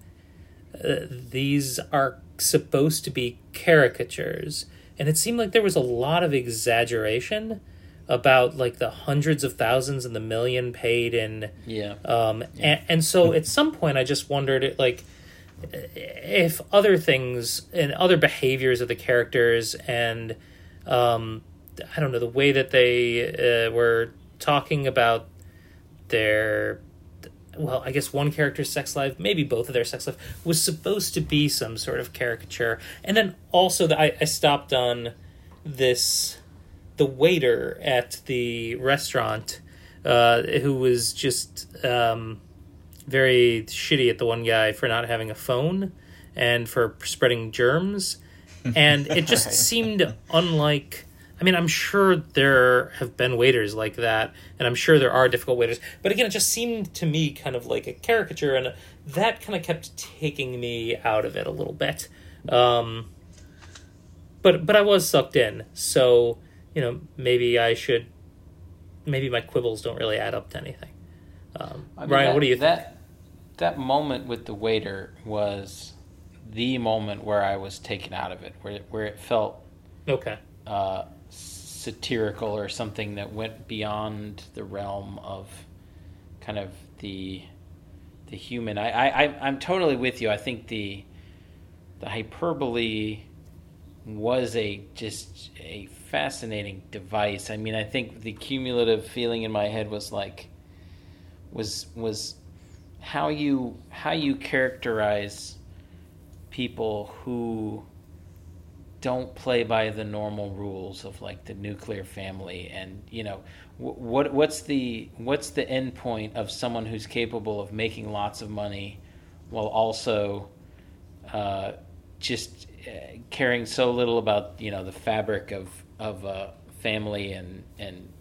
uh, these are supposed to be caricatures and it seemed like there was a lot of exaggeration about like the hundreds of thousands and the million paid in yeah um yeah. And, and so at some point i just wondered it like if other things and other behaviors of the characters and um i don't know the way that they uh, were talking about their well, I guess one character's sex life, maybe both of their sex life, was supposed to be some sort of caricature. And then also, the, I, I stopped on this the waiter at the restaurant uh, who was just um, very shitty at the one guy for not having a phone and for spreading germs. [LAUGHS] And it just seemed unlike I mean, I'm sure there have been waiters like that, and I'm sure there are difficult waiters. But again, it just seemed to me kind of like a caricature, and that kind of kept taking me out of it a little bit. Um, but but I was sucked in, so you know maybe I should. Maybe my quibbles don't really add up to anything. Um, I mean, Ryan, that, what do you that, think? That moment with the waiter was the moment where I was taken out of it, where where it felt okay. Uh, satirical or something that went beyond the realm of kind of the the human. I, I I'm totally with you. I think the the hyperbole was a just a fascinating device. I mean, I think the cumulative feeling in my head was like was was how you how you characterize people who don't play by the normal rules of like the nuclear family and you know what what's the what's the end point of someone who's capable of making lots of money while also uh, just uh, caring so little about you know the fabric of of uh, family and and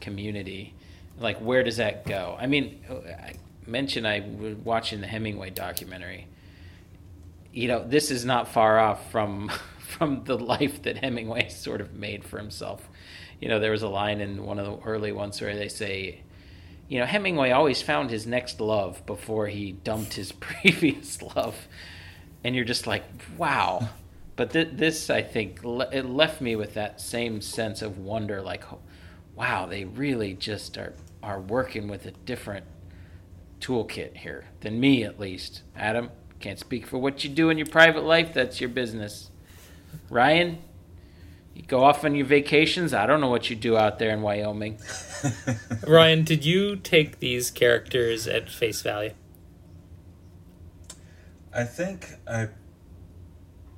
community like where does that go i mean i mentioned i was watching the hemingway documentary you know this is not far off from [LAUGHS] from the life that Hemingway [LAUGHS] sort of made for himself. You know, there was a line in one of the early ones where they say, you know, Hemingway always found his next love before he dumped his [LAUGHS] previous love. And you're just like, wow. But th- this, I think, le- it left me with that same sense of wonder like, wow, they really just are, are working with a different toolkit here than me, at least. Adam, can't speak for what you do in your private life. That's your business. Ryan, you go off on your vacations. I don't know what you do out there in Wyoming. [LAUGHS] Ryan, did you take these characters at face value? I think I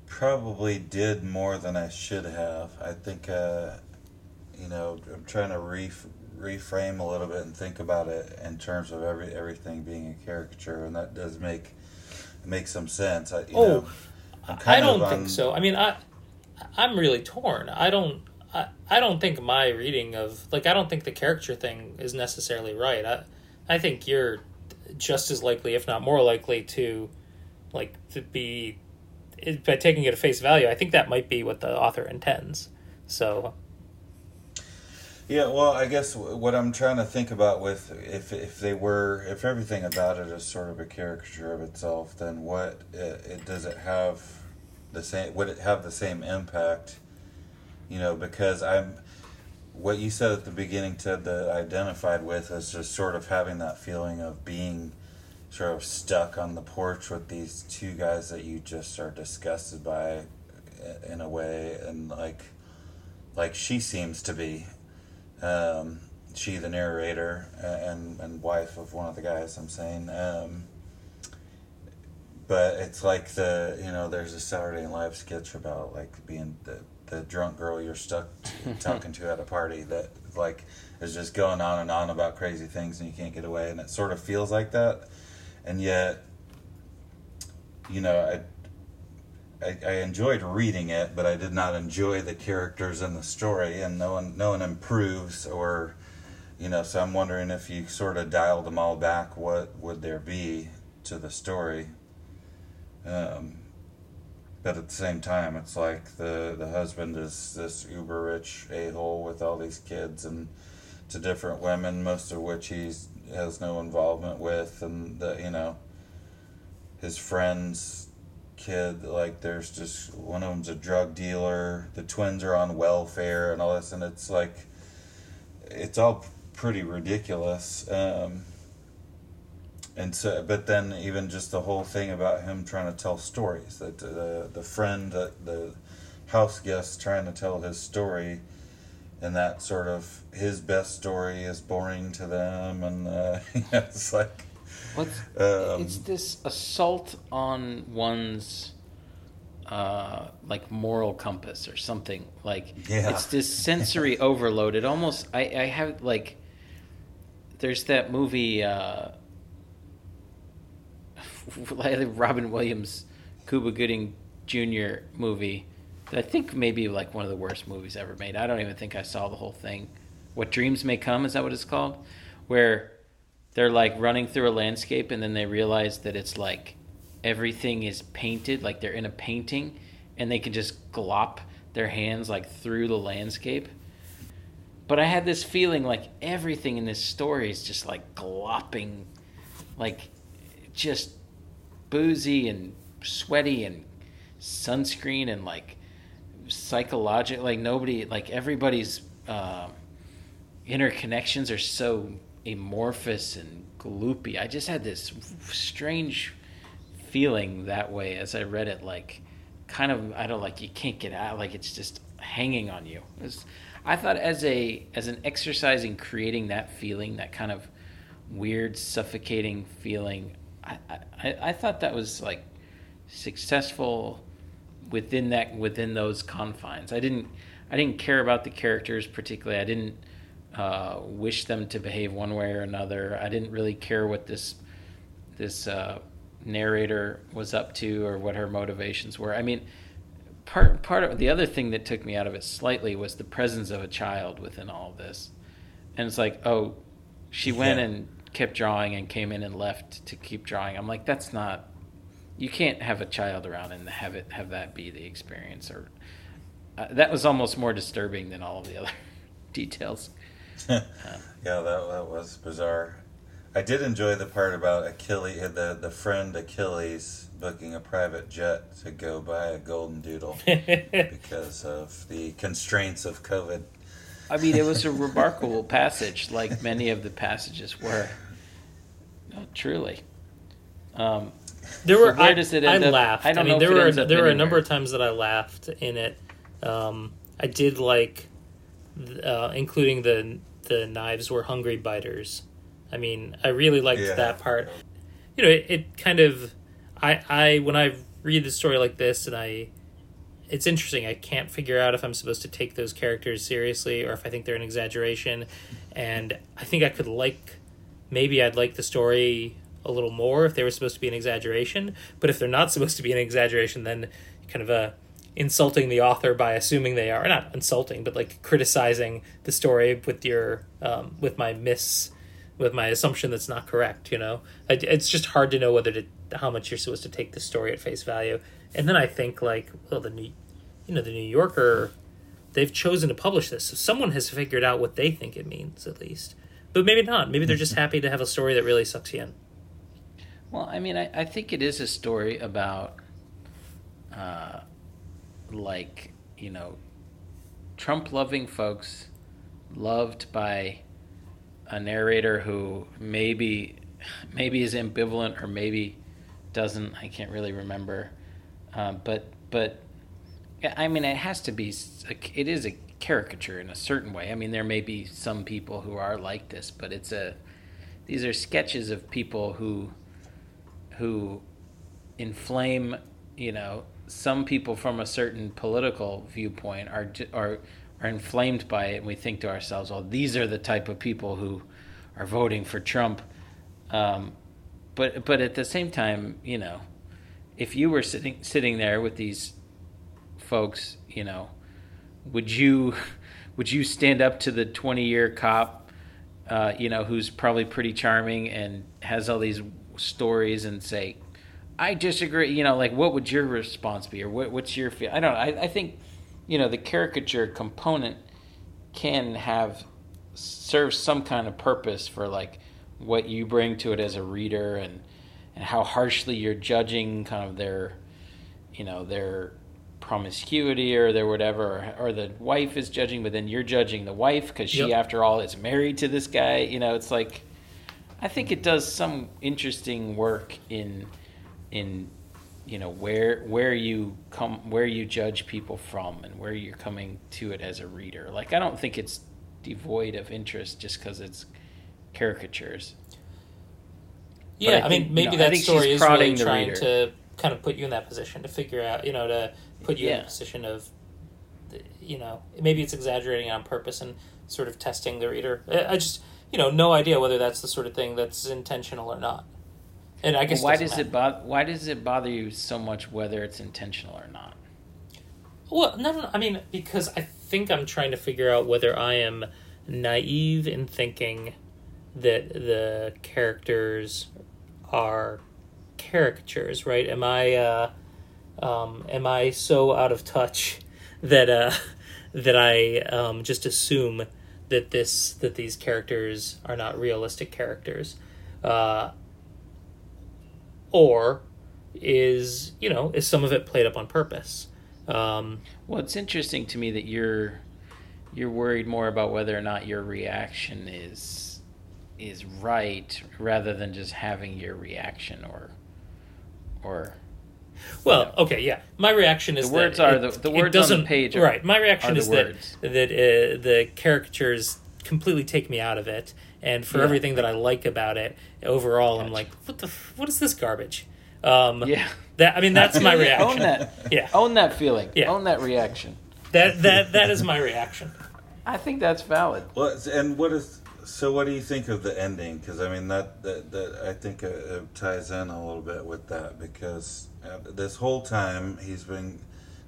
probably did more than I should have. I think, uh, you know, I'm trying to re- reframe a little bit and think about it in terms of every everything being a caricature, and that does make make some sense. I, oh, know, I don't think so. I mean, I I'm really torn. I don't. I, I don't think my reading of like I don't think the character thing is necessarily right. I I think you're just as likely, if not more likely, to like to be by taking it at face value. I think that might be what the author intends. So Yeah, well, I guess what I'm trying to think about with if if they were if everything about it is sort of a caricature of itself, then what it, it does it have the same? Would it have the same impact? You know, because I'm what you said at the beginning, Ted, that identified with is just sort of having that feeling of being sort of stuck on the porch with these two guys that you just are disgusted by in a way, and like like she seems to be um, she, the narrator and and wife of one of the guys, I'm saying. Um, but it's like the you know there's a Saturday Night Live sketch about like being the the drunk girl you're stuck [LAUGHS] talking to at a party that like is just going on and on about crazy things and you can't get away and it sort of feels like that and yet you know I I, I enjoyed reading it, but I did not enjoy the characters in the story, and no one no one improves or, you know. So I'm wondering if you sort of dialed them all back, what would there be to the story? Um, but at the same time, it's like the the husband is this uber rich a hole with all these kids and to different women, most of which he's has no involvement with, and the you know his friends kid like there's just one of them's a drug dealer the twins are on welfare and all this and it's like it's all pretty ridiculous um, and so but then even just the whole thing about him trying to tell stories that the the friend that the house guest trying to tell his story and that sort of his best story is boring to them and uh, [LAUGHS] it's like What's um, it's this assault on one's uh, like moral compass or something like yeah. it's this sensory [LAUGHS] overload. It almost I I have like there's that movie uh, [LAUGHS] Robin Williams Cuba Gooding Jr. movie that I think maybe like one of the worst movies ever made. I don't even think I saw the whole thing. What Dreams May Come is that what it's called? Where they're like running through a landscape and then they realize that it's like everything is painted like they're in a painting and they can just glop their hands like through the landscape. But i had this feeling like everything in this story is just like glopping like just boozy and sweaty and sunscreen and like psychological like nobody like everybody's uh, interconnections are so amorphous and gloopy. I just had this strange feeling that way as I read it, like kind of I don't like you can't get out, like it's just hanging on you. Was, I thought as a as an exercise in creating that feeling, that kind of weird suffocating feeling, I, I, I thought that was like successful within that within those confines. I didn't I didn't care about the characters particularly. I didn't uh, wish them to behave one way or another. I didn't really care what this this uh, narrator was up to or what her motivations were. I mean, part part of the other thing that took me out of it slightly was the presence of a child within all of this, and it's like, oh, she went yeah. and kept drawing and came in and left to keep drawing. I'm like, that's not. You can't have a child around and have it have that be the experience, or uh, that was almost more disturbing than all of the other [LAUGHS] details. [LAUGHS] yeah, that, that was bizarre. I did enjoy the part about Achilles, the, the friend Achilles booking a private jet to go buy a golden doodle [LAUGHS] because of the constraints of COVID. I mean, it was a [LAUGHS] remarkable passage, like many of the passages were. No, truly. Um, there were. So where I, does it end I up? laughed. I, I mean, there were there were a number of times that I laughed in it. Um, I did like uh, including the the knives were hungry biters. I mean, I really liked yeah. that part. You know, it, it kind of I I when I read the story like this and I it's interesting. I can't figure out if I'm supposed to take those characters seriously or if I think they're an exaggeration. And I think I could like maybe I'd like the story a little more if they were supposed to be an exaggeration. But if they're not supposed to be an exaggeration, then kind of a insulting the author by assuming they are not insulting but like criticizing the story with your um, with my miss with my assumption that's not correct you know it's just hard to know whether to how much you're supposed to take the story at face value and then i think like well the new you know the new yorker they've chosen to publish this. So someone has figured out what they think it means, at least. But maybe not. Maybe they're just happy to have a story that really sucks you in. Well, I mean, I, I think it is a story about, uh, like, you know, Trump loving folks, loved by a narrator who maybe maybe is ambivalent or maybe doesn't. I can't really remember. Uh, but but I mean, it has to be. It is a caricature in a certain way. I mean, there may be some people who are like this, but it's a. These are sketches of people who, who, inflame. You know, some people from a certain political viewpoint are are are inflamed by it, and we think to ourselves, "Well, these are the type of people who are voting for Trump." Um, but but at the same time, you know, if you were sitting sitting there with these folks, you know, would you [LAUGHS] would you stand up to the 20 year cop, uh, you know, who's probably pretty charming and has all these stories and say, I disagree, you know, like what would your response be or what, what's your feel? I don't know. I, I think, you know, the caricature component can have serve some kind of purpose for like what you bring to it as a reader and and how harshly you're judging kind of their you know their promiscuity or their whatever or, or the wife is judging but then you're judging the wife because she Yep. after all is married to this guy you know it's like i think it does some interesting work in in you know where where you come where you judge people from and where you're coming to it as a reader like i don't think it's devoid of interest just because it's caricatures Yeah, I I, think, mean, maybe that story is really trying reader. to kind of put you in that position to figure out, you know, to put you in Yeah. a position of, you know, maybe it's exaggerating on purpose and sort of testing the reader. I I just, you know, no idea whether that's the sort of thing that's intentional or not. And I guess why does it bother why does it bother you so much whether it's intentional or not Well, no, no, no. I mean, because I think I'm trying to figure out whether I am naive in thinking that the characters are caricatures, right? Am I, uh, um, am I so out of touch [LAUGHS] that uh, [LAUGHS] that I um, just assume that this that these characters are not realistic characters, uh, or is you know is some of it played up on purpose? Um, well it's interesting to me that you're you're worried more about whether or not your reaction is is right rather than just having your reaction or or Well, okay, yeah. My reaction is The words that are it- the- the words on the page are- right. My reaction is words. that that uh, the caricatures completely take me out of it, and for Yeah. everything that I like about it, overall, I'm like, what the, what is this garbage? Um, yeah That I mean, that's [LAUGHS] my reaction. own that Yeah, own that feeling Yeah. own that reaction that that that is my reaction. i think that's valid Well, and what is so? What do you think of the ending? Because I mean that that, that I think it, it ties in a little bit with that because uh, this whole time he's been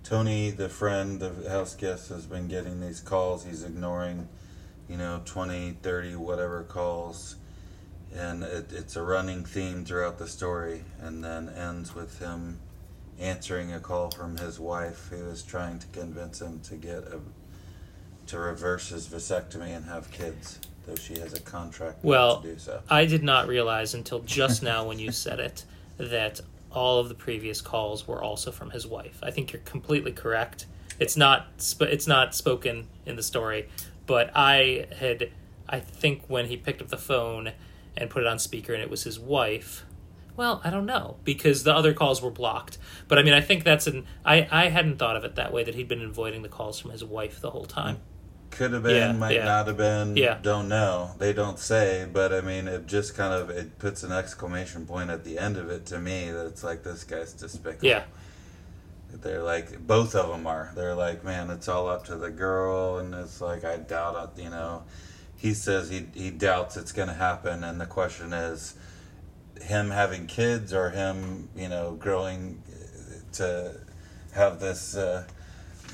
Tony, the friend, the house guest, has been getting these calls. He's ignoring, you know, 20, 30, whatever calls. And it, it's a running theme throughout the story, and then ends with him answering a call from his wife, who is trying to convince him to get a to reverse his vasectomy and have kids, though she has a contract Well, to do so. I did not realize until just now when you said it [LAUGHS] that all of the previous calls were also from his wife. I think you're completely correct. It's not sp- it's not spoken in the story, but I had I think when he picked up the phone and put it on speaker and it was his wife. Well, I don't know because the other calls were blocked. But I mean, I think that's an I I hadn't thought of it that way that he'd been avoiding the calls from his wife the whole time. Could have been, Yeah, might yeah. not have been. Yeah. Don't know. They don't say, but I mean, it just kind of it puts an exclamation point at the end of it to me that it's like this guy's despicable. Yeah. They're like both of them are. They're like, man, it's all up to the girl, and it's like I doubt it. You know, he says he he doubts it's going to happen, and the question is, him having kids or him, you know, growing to have this uh,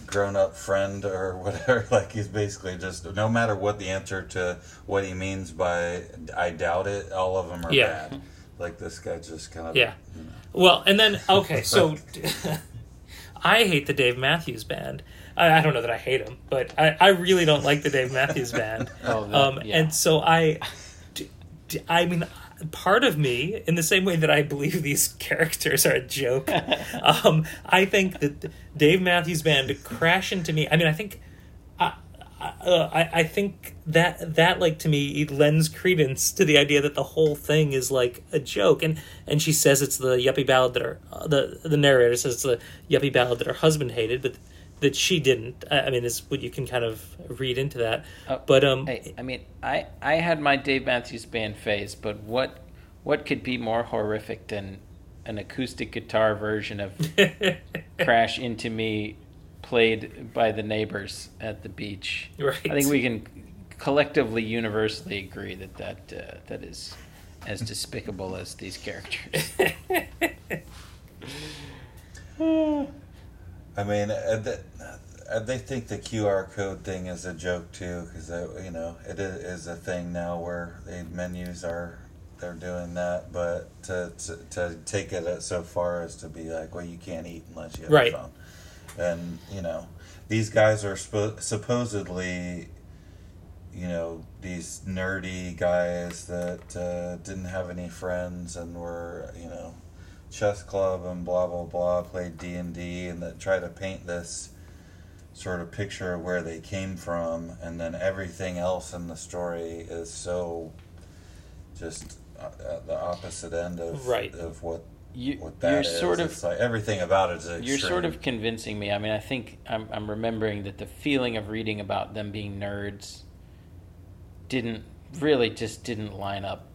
grown up friend or [LAUGHS] whatever. Like he's basically just no matter what the answer to what he means by I doubt it, all of them are Yeah. bad. Like this guy just kind of Yeah. You know. Well, and then okay, so [LAUGHS] I hate the Dave Matthews Band. I, I don't know that I hate him, but I, I really don't like the Dave Matthews [LAUGHS] Band. Oh, the- um, yeah. and so I, d- d- I mean, part of me, in the same way that I believe these [LAUGHS] characters are a joke, [LAUGHS] um, I think that Dave Matthews Band crash into me. I mean, I think. I, uh, I, I think that that like to me it lends credence to the idea that the whole thing is like a joke. And and she says it's the yuppie ballad that her uh, the the narrator says it's the yuppie ballad that her husband hated but that she didn't. I, I mean is what you can kind of read into that. Oh, but um Hey, I mean, I I had my Dave Matthews Band phase, but what what could be more horrific than an acoustic guitar version of [LAUGHS] "Crash Into Me" played by the neighbors at the beach? Right. I think we can collectively, universally agree that that uh, that is as despicable as these characters. [LAUGHS] I mean, uh, uh, they think the QR code thing is a joke too, because you know it i- is a thing now where the menus are they're doing that, but to, to to take it so far as to be like, well, you can't eat unless you have Right. a phone, and you know, these guys are spo- supposedly, you know, these nerdy guys that uh, didn't have any friends and were, you know, chess club and blah blah blah played d&d and that try to paint this sort of picture of where they came from and then everything else in the story is so just uh, at the opposite end of Right. of what You, what you're that is. sort of it's like everything about it is extreme. You're sort of convincing me. I mean, I think I'm, I'm remembering that the feeling of reading about them being nerds didn't really just didn't line up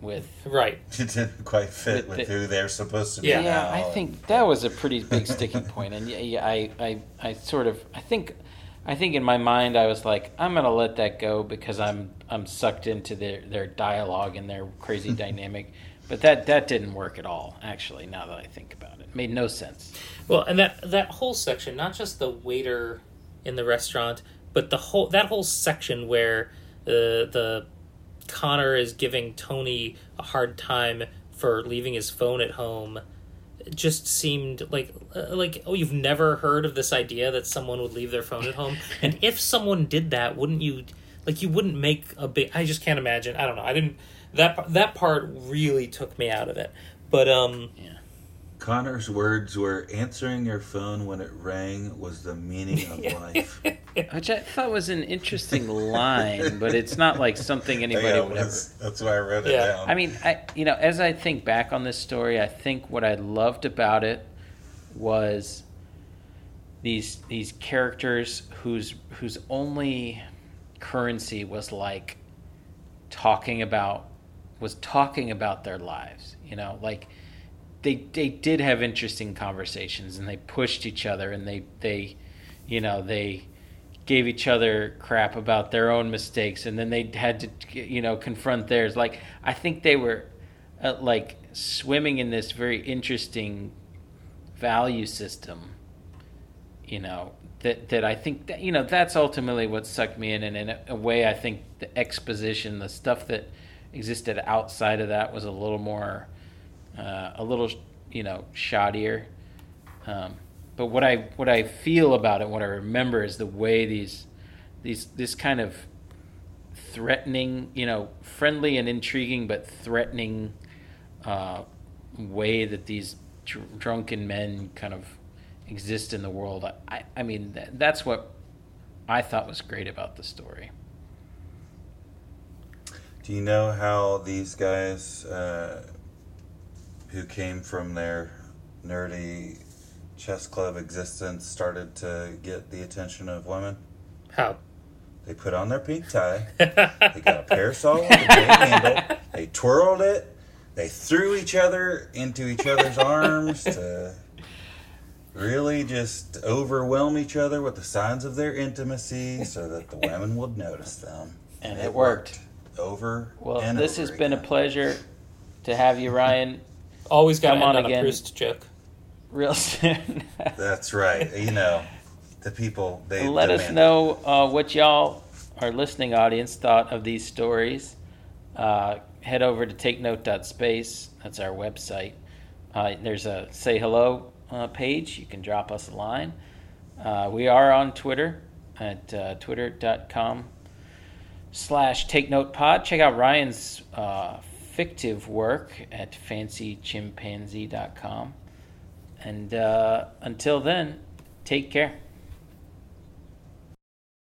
with. right [LAUGHS] it didn't quite fit With with, the- who they're supposed to be Yeah. Yeah. I think that was a pretty big sticking point, and yeah, yeah, I, I, I sort of, I think, I think in my mind I was like, I'm gonna let that go because I'm, I'm sucked into their, their dialogue and their crazy [LAUGHS] dynamic, but that, that didn't work at all. Actually, now that I think about it, it made no sense. Well, and that that whole section, not just the waiter in the restaurant, but the whole that whole section where uh, the Connor is giving Tony a hard time for leaving his phone at home just seemed like uh, like oh you've never heard of this idea that someone would leave their phone at home [LAUGHS] and if someone did that wouldn't you like you wouldn't make a big I just can't imagine I don't know I didn't that that part really took me out of it but um Connor's words were answering your phone when it rang was the meaning of [LAUGHS] life. [LAUGHS] Which I thought was an interesting line, but it's not like something [LAUGHS] anybody Yeah, would ever. that's, that's why I wrote it down. I mean, I you know, as I think back on this story, I think what I loved about it was these these characters whose whose only currency was like talking about was talking about their lives. You know, like they they did have interesting conversations and they pushed each other and they they you know they gave each other crap about their own mistakes and then they had to you know confront theirs like i think they were uh, like swimming in this very interesting value system you know that that i think that you know that's ultimately what sucked me in and in a, a way i think the exposition the stuff that existed outside of that was a little more uh, a little you know shoddier um, but what I what I feel about it, what I remember is the way these these this kind of threatening, you know, friendly and intriguing, but threatening uh, way that these dr- drunken men kind of exist in the world. I I mean th- that's what I thought was great about the story. Do you know how these guys uh, who came from their nerdy chess club existence started to get the attention of women? how They put on their pink tie, [LAUGHS] they got a parasol with a big handle, they twirled it, they threw each other into each other's [LAUGHS] arms to really just overwhelm each other with the signs of their intimacy so that the women would notice them. And it worked. Over Well, and this over has been a pleasure to have you, Ryan, always got to Come end on on, again. a Proust joke real soon. [LAUGHS] That's right. You know, the people they Let us demand it. know uh, what y'all, our listening audience, thought of these stories. Uh, head over to takenote.space. That's our website. Uh, there's a say hello uh, page. You can drop us a line. Uh, we are on Twitter at uh, twitter.com slash take note pod. Check out Ryan's uh, fictive work at fancychimpanzee.com. And uh, until then, take care.